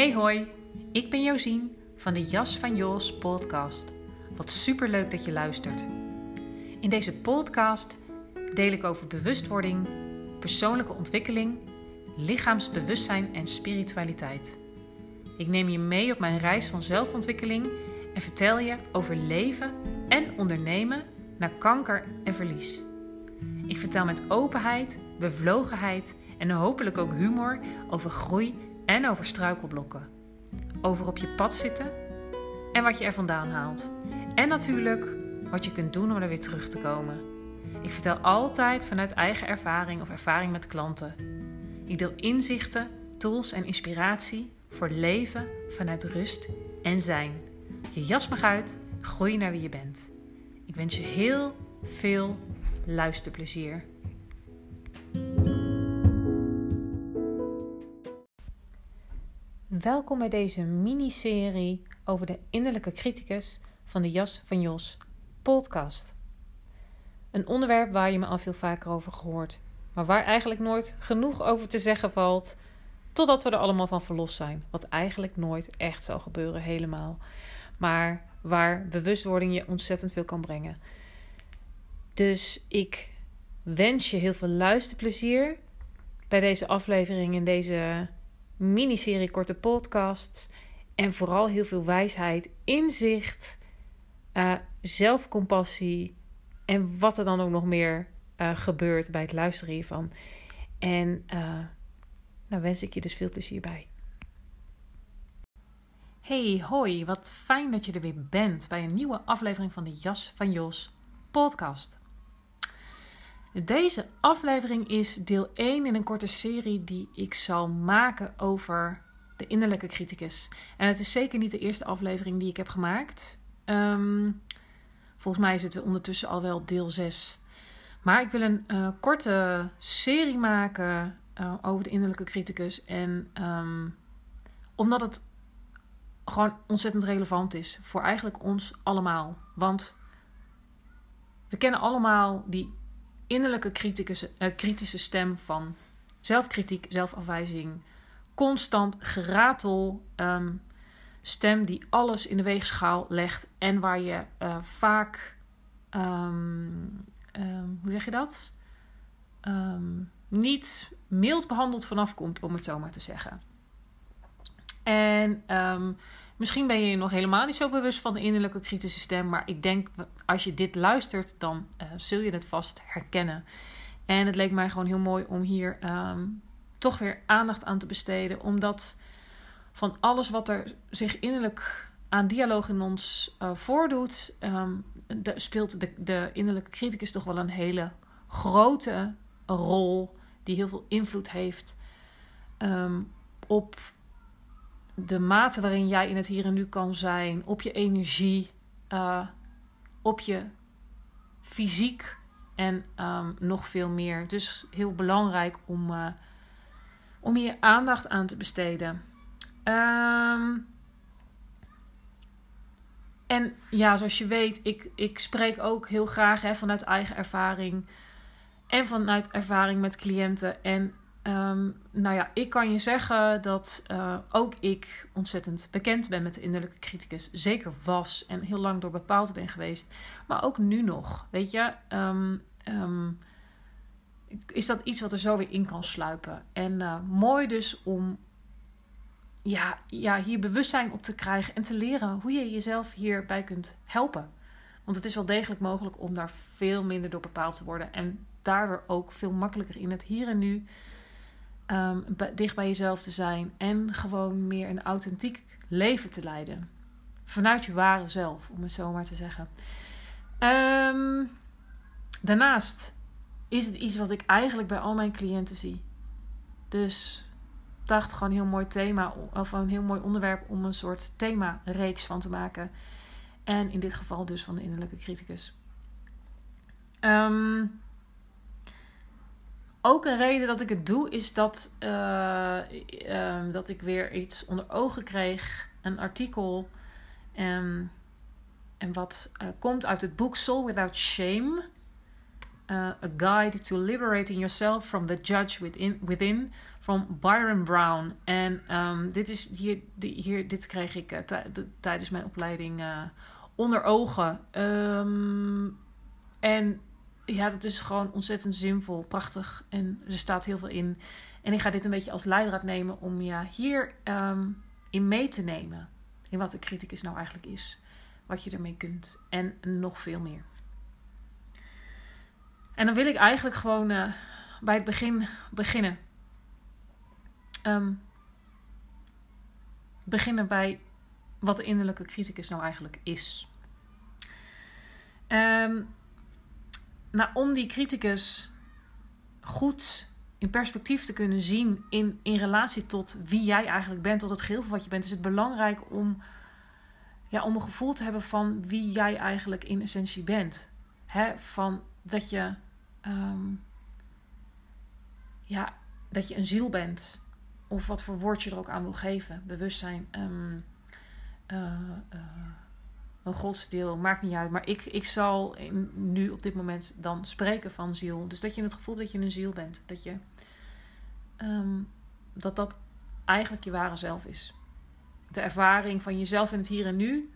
Hey hoi, ik ben Josien van de Jas van Jos podcast. Wat superleuk dat je luistert. In deze podcast deel ik over bewustwording, persoonlijke ontwikkeling, lichaamsbewustzijn en spiritualiteit. Ik neem je mee op mijn reis van zelfontwikkeling en vertel je over leven en ondernemen na kanker en verlies. Ik vertel met openheid, bevlogenheid en hopelijk ook humor over groei en over struikelblokken. Over op je pad zitten en wat je er vandaan haalt. En natuurlijk wat je kunt doen om er weer terug te komen. Ik vertel altijd vanuit eigen ervaring of ervaring met klanten. Ik deel inzichten, tools en inspiratie voor leven vanuit rust en zijn. Je jas mag uit, groei naar wie je bent. Ik wens je heel veel luisterplezier. Welkom bij deze miniserie over de innerlijke criticus van de Jas van Jos podcast. Een onderwerp waar je me al veel vaker over gehoord, maar waar eigenlijk nooit genoeg over te zeggen valt, totdat we er allemaal van verlost zijn. Wat eigenlijk nooit echt zal gebeuren, helemaal. Maar waar bewustwording je ontzettend veel kan brengen. Dus ik wens je heel veel luisterplezier bij deze aflevering in deze miniserie korte podcasts. En vooral heel veel wijsheid, inzicht, uh, zelfcompassie en wat er dan ook nog meer uh, gebeurt bij het luisteren hiervan. En uh, nou wens ik je dus veel plezier bij. Hey, hoi, wat fijn dat je er weer bent bij een nieuwe aflevering van de Jas van Jos podcast. Deze aflevering is deel 1 in een korte serie die ik zal maken over de innerlijke criticus. En het is zeker niet de eerste aflevering die ik heb gemaakt. Um, volgens mij is het ondertussen al wel deel 6. Maar ik wil een uh, korte serie maken uh, over de innerlijke criticus. En um, omdat het gewoon ontzettend relevant is voor eigenlijk ons allemaal. Want we kennen allemaal die innerlijke kritische, uh, kritische stem van zelfkritiek, zelfafwijzing, constant geratel, um, stem die alles in de weegschaal legt en waar je uh, vaak, um, um, hoe zeg je dat? niet mild behandeld vanaf komt, om het zo maar te zeggen. En Misschien ben je je nog helemaal niet zo bewust van de innerlijke kritische stem, maar ik denk als je dit luistert, dan uh, zul je het vast herkennen. En het leek mij gewoon heel mooi om hier um, toch weer aandacht aan te besteden, omdat van alles wat er zich innerlijk aan dialoog in ons uh, voordoet, de, speelt de, de innerlijke criticus toch wel een hele grote rol, die heel veel invloed heeft um, op de mate waarin jij in het hier en nu kan zijn, op je energie, uh, op je fysiek en um, nog veel meer. Dus heel belangrijk om, uh, om hier aandacht aan te besteden. Um, en ja, zoals je weet, ik, ik spreek ook heel graag hè, vanuit eigen ervaring en vanuit ervaring met cliënten. En Um, nou ja, ik kan je zeggen dat uh, ook ik ontzettend bekend ben met de innerlijke criticus. Zeker was en heel lang door bepaald ben geweest. Maar ook nu nog. Weet je, um, um, is dat iets wat er zo weer in kan sluipen. En uh, mooi dus om ja, ja, hier bewustzijn op te krijgen en te leren hoe je jezelf hierbij kunt helpen. Want het is wel degelijk mogelijk om daar veel minder door bepaald te worden. En daardoor ook veel makkelijker in het hier en nu um, dicht bij jezelf te zijn en gewoon meer een authentiek leven te leiden. Vanuit je ware zelf, om het zo maar te zeggen. Um, daarnaast is het iets wat ik eigenlijk bij al mijn cliënten zie. Dus dacht gewoon een heel mooi thema of een heel mooi onderwerp om een soort thema-reeks van te maken. En in dit geval dus van de innerlijke criticus. Um, ook een reden dat ik het doe is dat, uh, um, dat ik weer iets onder ogen kreeg. Een artikel. Um, en wat uh, komt uit het boek Soul Without Shame. uh, A Guide to Liberating Yourself from the Judge Within, within van Byron Brown. En um, dit, is hier, hier, dit kreeg ik tijdens mijn opleiding onder ogen. En ja, dat is gewoon ontzettend zinvol, prachtig. En er staat heel veel in. En ik ga dit een beetje als leidraad nemen om je hier um, in mee te nemen. In wat de criticus nou eigenlijk is. Wat je ermee kunt. En nog veel meer. En dan wil ik eigenlijk gewoon uh, bij het begin beginnen. Um, beginnen bij wat de innerlijke criticus nou eigenlijk is. Um, nou, om die criticus goed in perspectief te kunnen zien in, in relatie tot wie jij eigenlijk bent, tot het geheel van wat je bent, is het belangrijk om, ja, om een gevoel te hebben van wie jij eigenlijk in essentie bent. He, van dat je, um, ja, dat je een ziel bent. Of wat voor woord je er ook aan wil geven. Bewustzijn. Um, een godsdeel, maakt niet uit. Maar ik, ik zal nu op dit moment dan spreken van ziel. Dus dat je het gevoel dat je een ziel bent. Dat je um, dat dat eigenlijk je ware zelf is. De ervaring van jezelf in het hier en nu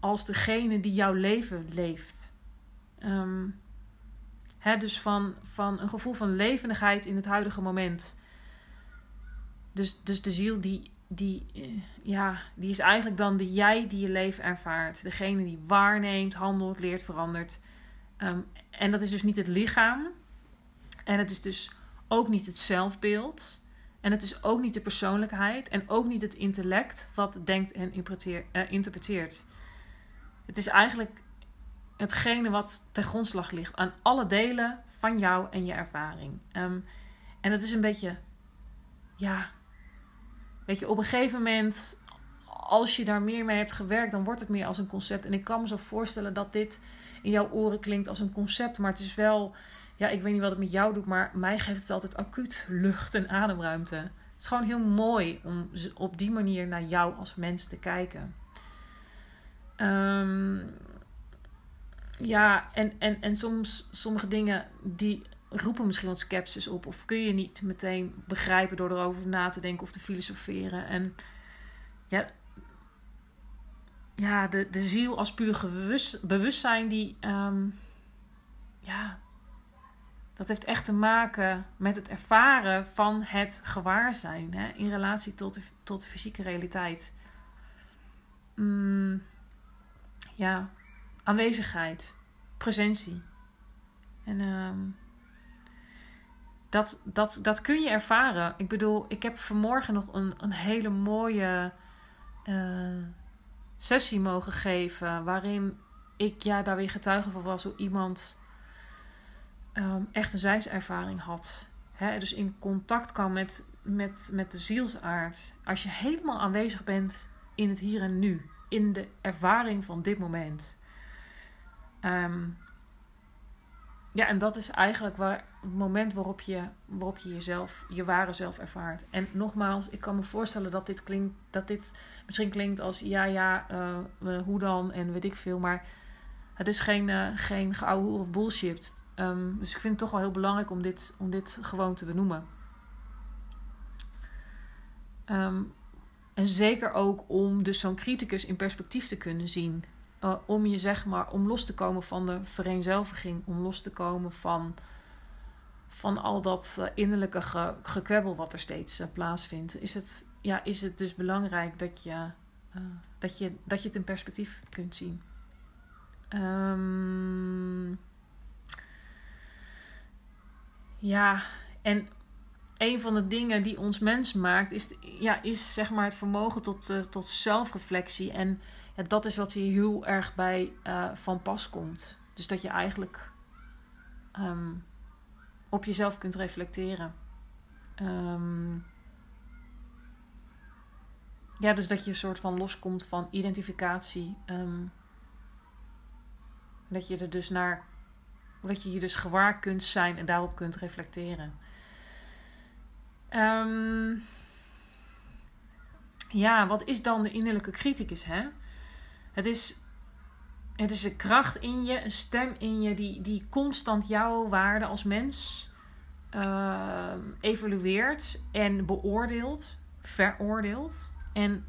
als degene die jouw leven leeft. Um, dus van, van een gevoel van levendigheid in het huidige moment. Dus, dus de ziel die, die, eh, ja, die is eigenlijk dan de jij die je leven ervaart. Degene die waarneemt, handelt, leert, verandert. Um, en dat is dus niet het lichaam. En het is dus ook niet het zelfbeeld. En het is ook niet de persoonlijkheid. En ook niet het intellect wat denkt en uh, interpreteert. Het is eigenlijk hetgene wat ten grondslag ligt aan alle delen van jou en je ervaring. Um, en het is een beetje, ja, weet je, op een gegeven moment, als je daar meer mee hebt gewerkt, dan wordt het meer als een concept. En ik kan me zo voorstellen dat dit in jouw oren klinkt als een concept, maar het is wel ja, ik weet niet wat het met jou doet, maar mij geeft het altijd acuut lucht en ademruimte. Het is gewoon heel mooi om op die manier naar jou als mens te kijken. Um, ja, en, en, en soms sommige dingen die roepen misschien wat sceptisch op. Of kun je niet meteen begrijpen door erover na te denken of te filosoferen. En ja, ja de, de ziel als puur bewustzijn die... Um, ja, dat heeft echt te maken met het ervaren van het gewaarzijn hè, in relatie tot de, tot de fysieke realiteit. Mm, ja, aanwezigheid, presentie. En um, dat, dat, dat kun je ervaren. Ik bedoel, ik heb vanmorgen nog een, een hele mooie uh, sessie mogen geven. Waarin ik ja, daar weer getuige van was hoe iemand um, echt een zijservaring had. Hè? Dus in contact kan met, met, met de zielsaard. Als je helemaal aanwezig bent in het hier en nu. In de ervaring van dit moment. Um, ja, en dat is eigenlijk waar, het moment waarop je, waarop je jezelf, je ware zelf ervaart. En nogmaals, ik kan me voorstellen dat dit klinkt, dat dit misschien klinkt als ja, ja, uh, hoe dan en weet ik veel. Maar het is geen, uh, geen geouwe of bullshit. Um, dus ik vind het toch wel heel belangrijk om dit, om dit gewoon te benoemen. Um, en zeker ook om dus zo'n criticus in perspectief te kunnen zien. Uh, om je zeg maar, om los te komen van de vereenzelviging. Om los te komen van, van al dat uh, innerlijke ge, gekwebbel wat er steeds uh, plaatsvindt. Is het, ja, is het dus belangrijk dat je, dat, je, dat je het in perspectief kunt zien. Um, ja, en een van de dingen die ons mens maakt, is, ja, is zeg maar het vermogen tot, tot zelfreflectie. En dat is wat hier heel erg bij uh, van pas komt. Dus dat je eigenlijk um, op jezelf kunt reflecteren. Um, ja, dus dat je een soort van loskomt van identificatie. Um, dat je er dus naar dat je je dus gewaar kunt zijn en daarop kunt reflecteren. Ja, wat is dan de innerlijke criticus? Hè? Het is het is een kracht in je, een stem in je die, die constant jouw waarde als mens uh, evalueert en beoordeelt, veroordeelt. En,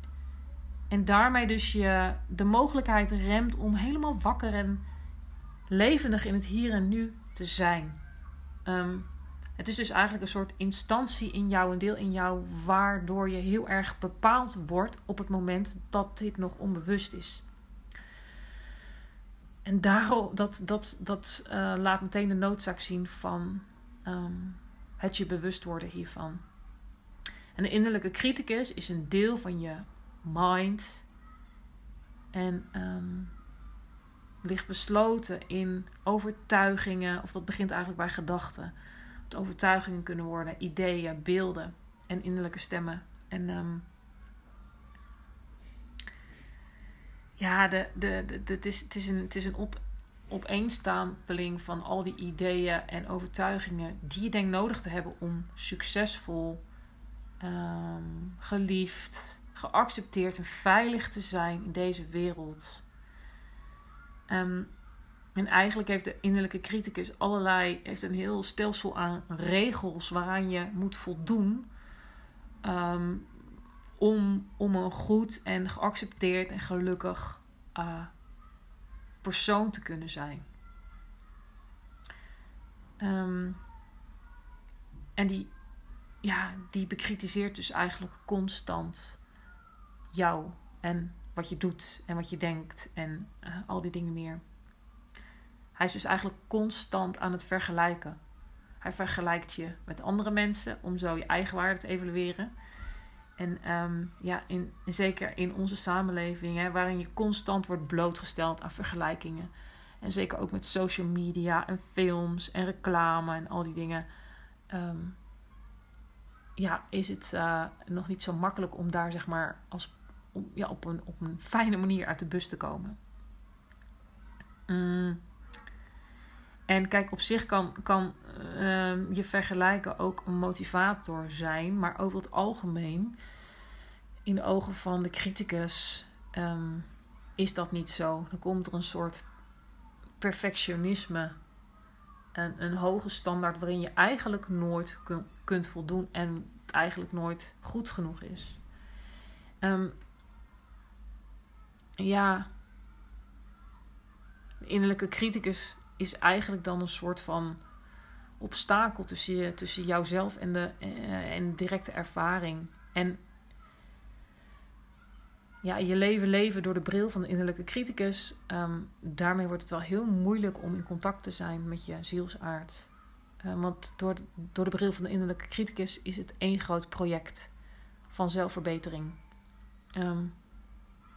en daarmee dus je de mogelijkheid remt om helemaal wakker en levendig in het hier en nu te zijn. Ehm, het is dus eigenlijk een soort instantie in jou, een deel in jou, waardoor je heel erg bepaald wordt op het moment dat dit nog onbewust is. En daarom, dat, dat, dat uh, laat meteen de noodzaak zien van um, het je bewust worden hiervan. En de innerlijke criticus is een deel van je mind. En um, ligt besloten in overtuigingen, of dat begint eigenlijk bij gedachten. Dat overtuigingen kunnen worden, ideeën, beelden en innerlijke stemmen. En um, ja, de, de, de, het, is, het is een, het is een op, opeenstapeling van al die ideeën en overtuigingen die je denkt nodig te hebben om succesvol, um, geliefd, geaccepteerd en veilig te zijn in deze wereld. Um, en eigenlijk heeft de innerlijke criticus allerlei, heeft een heel stelsel aan regels waaraan je moet voldoen. Um, om, om een goed en geaccepteerd en gelukkig uh, persoon te kunnen zijn. Um, en die, ja, die bekritiseert dus eigenlijk constant jou en wat je doet en wat je denkt en uh, al die dingen meer. Hij is dus eigenlijk constant aan het vergelijken. Hij vergelijkt je met andere mensen om zo je eigen waarde te evalueren. En um, ja, in, zeker in onze samenleving, hè, waarin je constant wordt blootgesteld aan vergelijkingen. En zeker ook met social media en films en reclame en al die dingen. Um, ja, is het uh, nog niet zo makkelijk om daar zeg maar als, ja, op, een, op een fijne manier uit de bus te komen. Mm. En kijk, op zich kan, kan uh, je vergelijken ook een motivator zijn, maar over het algemeen, in de ogen van de criticus, um, is dat niet zo. Dan komt er een soort perfectionisme, een, een hoge standaard waarin je eigenlijk nooit kun, kunt voldoen en het eigenlijk nooit goed genoeg is. Um, ja, de innerlijke criticus is eigenlijk dan een soort van obstakel tussen, je, tussen jouzelf en de uh, en directe ervaring. En ja, je leven leven door de bril van de innerlijke criticus. Um, daarmee wordt het wel heel moeilijk om in contact te zijn met je zielsaard. Uh, want door, door de bril van de innerlijke criticus is het één groot project van zelfverbetering. Um,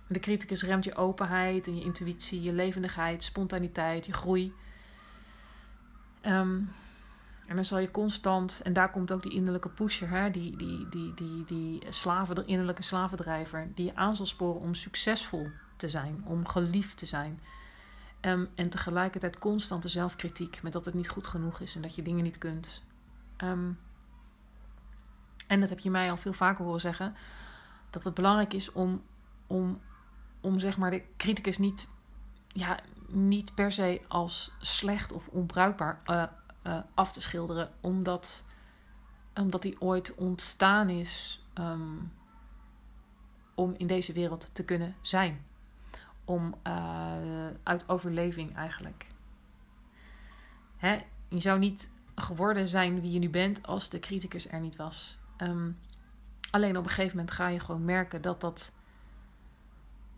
de criticus remt je openheid en je intuïtie, je levendigheid, spontaniteit, je groei. Um, en dan zal je constant, en daar komt ook die innerlijke pusher, hè, die, die, die, die, die slaven, de innerlijke slavendrijver, die je aan zal sporen om succesvol te zijn, om geliefd te zijn. Um, en tegelijkertijd constante zelfkritiek met dat het niet goed genoeg is en dat je dingen niet kunt. Um, en dat heb je mij al veel vaker horen zeggen, dat het belangrijk is om, om, om zeg maar de criticus niet ja, niet per se als slecht of onbruikbaar uh, uh, af te schilderen, omdat, omdat die ooit ontstaan is um, om in deze wereld te kunnen zijn. Om uh, uit overleving eigenlijk. Hè? Je zou niet geworden zijn wie je nu bent als de criticus er niet was. Um, alleen op een gegeven moment ga je gewoon merken dat dat.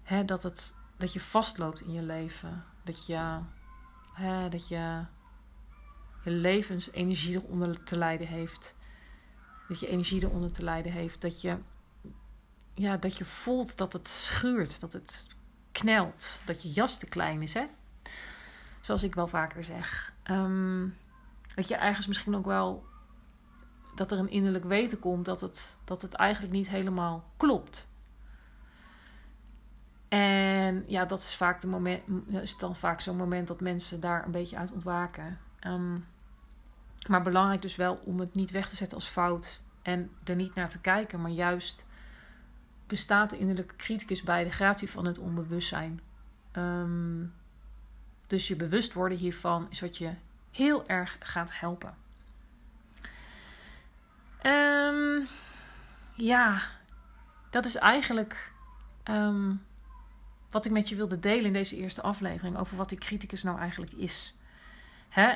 Hè, dat het dat je vastloopt in je leven. Dat je, hè, dat je je levensenergie eronder te lijden heeft. Dat je energie eronder te lijden heeft. Dat je, ja, dat je voelt dat het schuurt, dat het knelt. Dat je jas te klein is, hè? Zoals ik wel vaker zeg. Um, dat je ergens misschien ook wel. Dat er een innerlijk weten komt dat het, dat het eigenlijk niet helemaal klopt. En ja, dat is vaak de moment, is dan vaak zo'n moment dat mensen daar een beetje uit ontwaken. Um, maar belangrijk dus wel om het niet weg te zetten als fout en er niet naar te kijken, maar juist bestaat de innerlijke criticus bij de gratie van het onbewustzijn. Um, Dus je bewust worden hiervan is wat je heel erg gaat helpen. Um, ja, dat is eigenlijk ehm, wat ik met je wilde delen in deze eerste aflevering over wat die criticus nou eigenlijk is. Hè?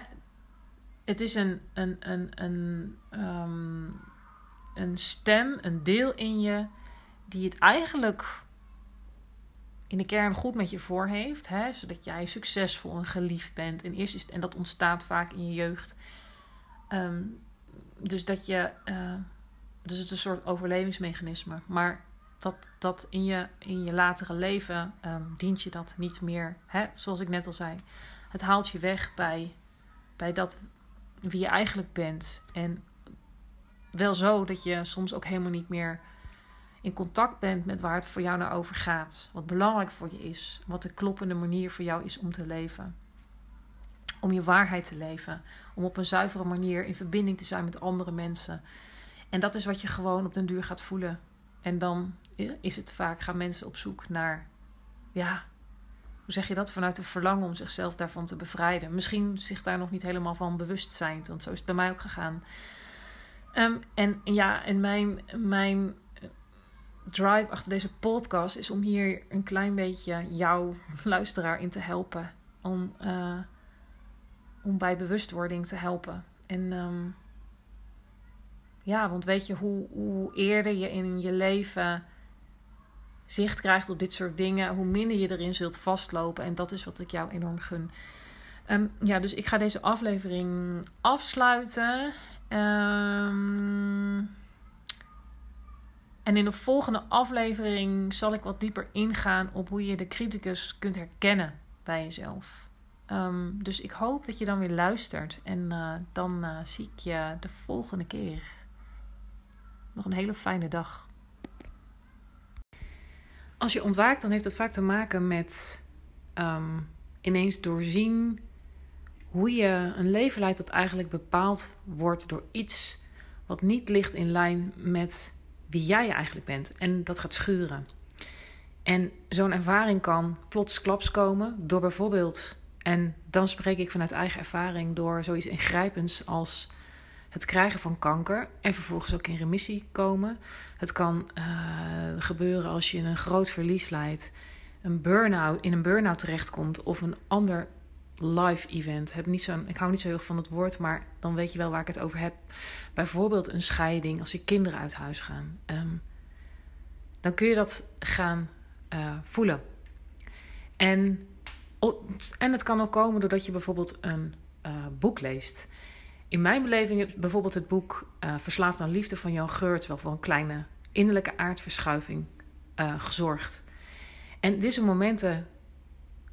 Het is een, een, een, een, um, een stem, een deel in je, die het eigenlijk in de kern goed met je voor heeft. Hè? Zodat jij succesvol en geliefd bent. En, eerst en dat ontstaat vaak in je jeugd. Um, dus dat je. Uh, dus het is een soort overlevingsmechanisme. Maar dat, dat in, je, in je latere leven um, dient je dat niet meer. Hè? Zoals ik net al zei. Het haalt je weg bij, bij dat wie je eigenlijk bent. En wel zo dat je soms ook helemaal niet meer in contact bent met waar het voor jou naar over gaat. Wat belangrijk voor je is. Wat de kloppende manier voor jou is om te leven. Om je waarheid te leven. Om op een zuivere manier in verbinding te zijn met andere mensen. En dat is wat je gewoon op den duur gaat voelen. En dan is het vaak, gaan mensen op zoek naar, ja, hoe zeg je dat? Vanuit een verlangen om zichzelf daarvan te bevrijden. Misschien zich daar nog niet helemaal van bewust zijn, want zo is het bij mij ook gegaan. Um, en ja, en mijn, mijn drive achter deze podcast is om hier een klein beetje jouw luisteraar in te helpen. Om, uh, om bij bewustwording te helpen. En um, ja, want weet je, hoe, hoe eerder je in je leven zicht krijgt op dit soort dingen, hoe minder je erin zult vastlopen. En dat is wat ik jou enorm gun. Um, ja, dus ik ga deze aflevering afsluiten. Um, en in de volgende aflevering zal ik wat dieper ingaan op hoe je de criticus kunt herkennen bij jezelf. Um, dus ik hoop dat je dan weer luistert. En uh, dan uh, zie ik je de volgende keer. Nog een hele fijne dag. Als je ontwaakt, dan heeft het vaak te maken met um, ineens doorzien hoe je een leven leidt dat eigenlijk bepaald wordt door iets wat niet ligt in lijn met wie jij eigenlijk bent. En dat gaat schuren. En zo'n ervaring kan plots klaps komen door bijvoorbeeld, en dan spreek ik vanuit eigen ervaring, door zoiets ingrijpends als het krijgen van kanker en vervolgens ook in remissie komen. Het kan uh, gebeuren als je een groot verlies leidt, een burn-out, in een burn-out terechtkomt of een ander live event. Heb niet zo, ik hou niet zo heel erg van het woord, maar dan weet je wel waar ik het over heb. Bijvoorbeeld een scheiding, als je kinderen uit huis gaan. Um, dan kun je dat gaan uh, voelen. En, en het kan ook komen doordat je bijvoorbeeld een uh, boek leest. In mijn beleving is bijvoorbeeld het boek uh, Verslaafd aan Liefde van Jan Geurts wel voor een kleine innerlijke aardverschuiving gezorgd. En deze momenten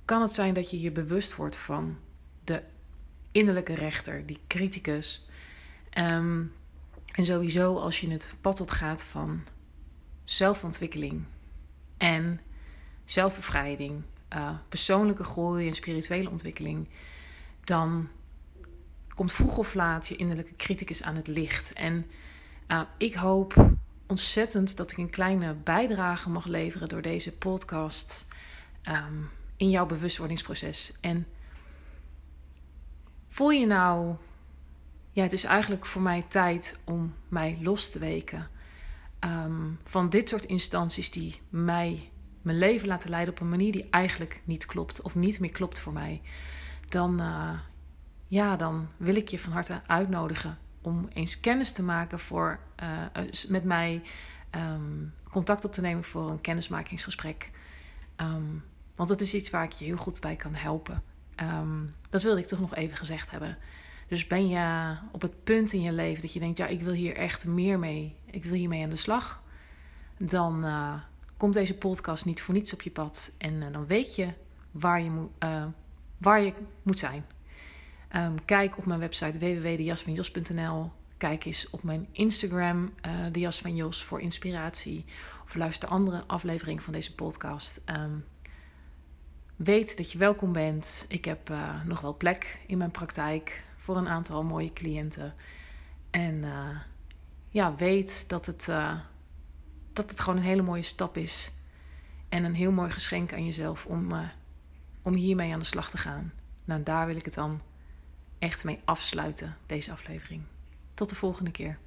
kan het zijn dat je je bewust wordt van de innerlijke rechter, die criticus. Um, en sowieso als je het pad op gaat van zelfontwikkeling en zelfbevrijding, uh, persoonlijke groei en spirituele ontwikkeling, dan komt vroeg of laat je innerlijke criticus aan het licht. En uh, ik hoop ontzettend dat ik een kleine bijdrage mag leveren door deze podcast. Um, in jouw bewustwordingsproces. En voel je nou, ja, het is eigenlijk voor mij tijd om mij los te weken um, van dit soort instanties die mij mijn leven laten leiden op een manier die eigenlijk niet klopt of niet meer klopt voor mij. Dan, uh, ja, dan wil ik je van harte uitnodigen om eens kennis te maken voor, uh, met mij, um, contact op te nemen voor een kennismakingsgesprek. Um, want dat is iets waar ik je heel goed bij kan helpen. Um, dat wilde ik toch nog even gezegd hebben. Dus ben je op het punt in je leven dat je denkt: ja, ik wil hier echt meer mee, ik wil hiermee aan de slag. Dan uh, komt deze podcast niet voor niets op je pad. En dan weet je waar je, waar je moet zijn. Um, kijk op mijn website www.dejasvanjos.nl. Kijk eens op mijn Instagram, de Jas van Jos, voor inspiratie. Of luister andere afleveringen van deze podcast. Um, Weet dat je welkom bent. Ik heb uh, nog wel plek in mijn praktijk voor een aantal mooie cliënten. En uh, ja, weet dat het, uh, dat het gewoon een hele mooie stap is. En een heel mooi geschenk aan jezelf om, om hiermee aan de slag te gaan. Nou, daar wil ik het dan echt mee afsluiten, deze aflevering. Tot de volgende keer.